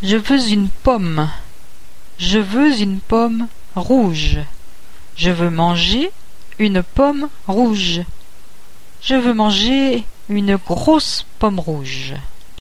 Je veux une pomme. Je veux une pomme rouge. Je veux manger une pomme rouge. Je veux manger une grosse pomme rouge.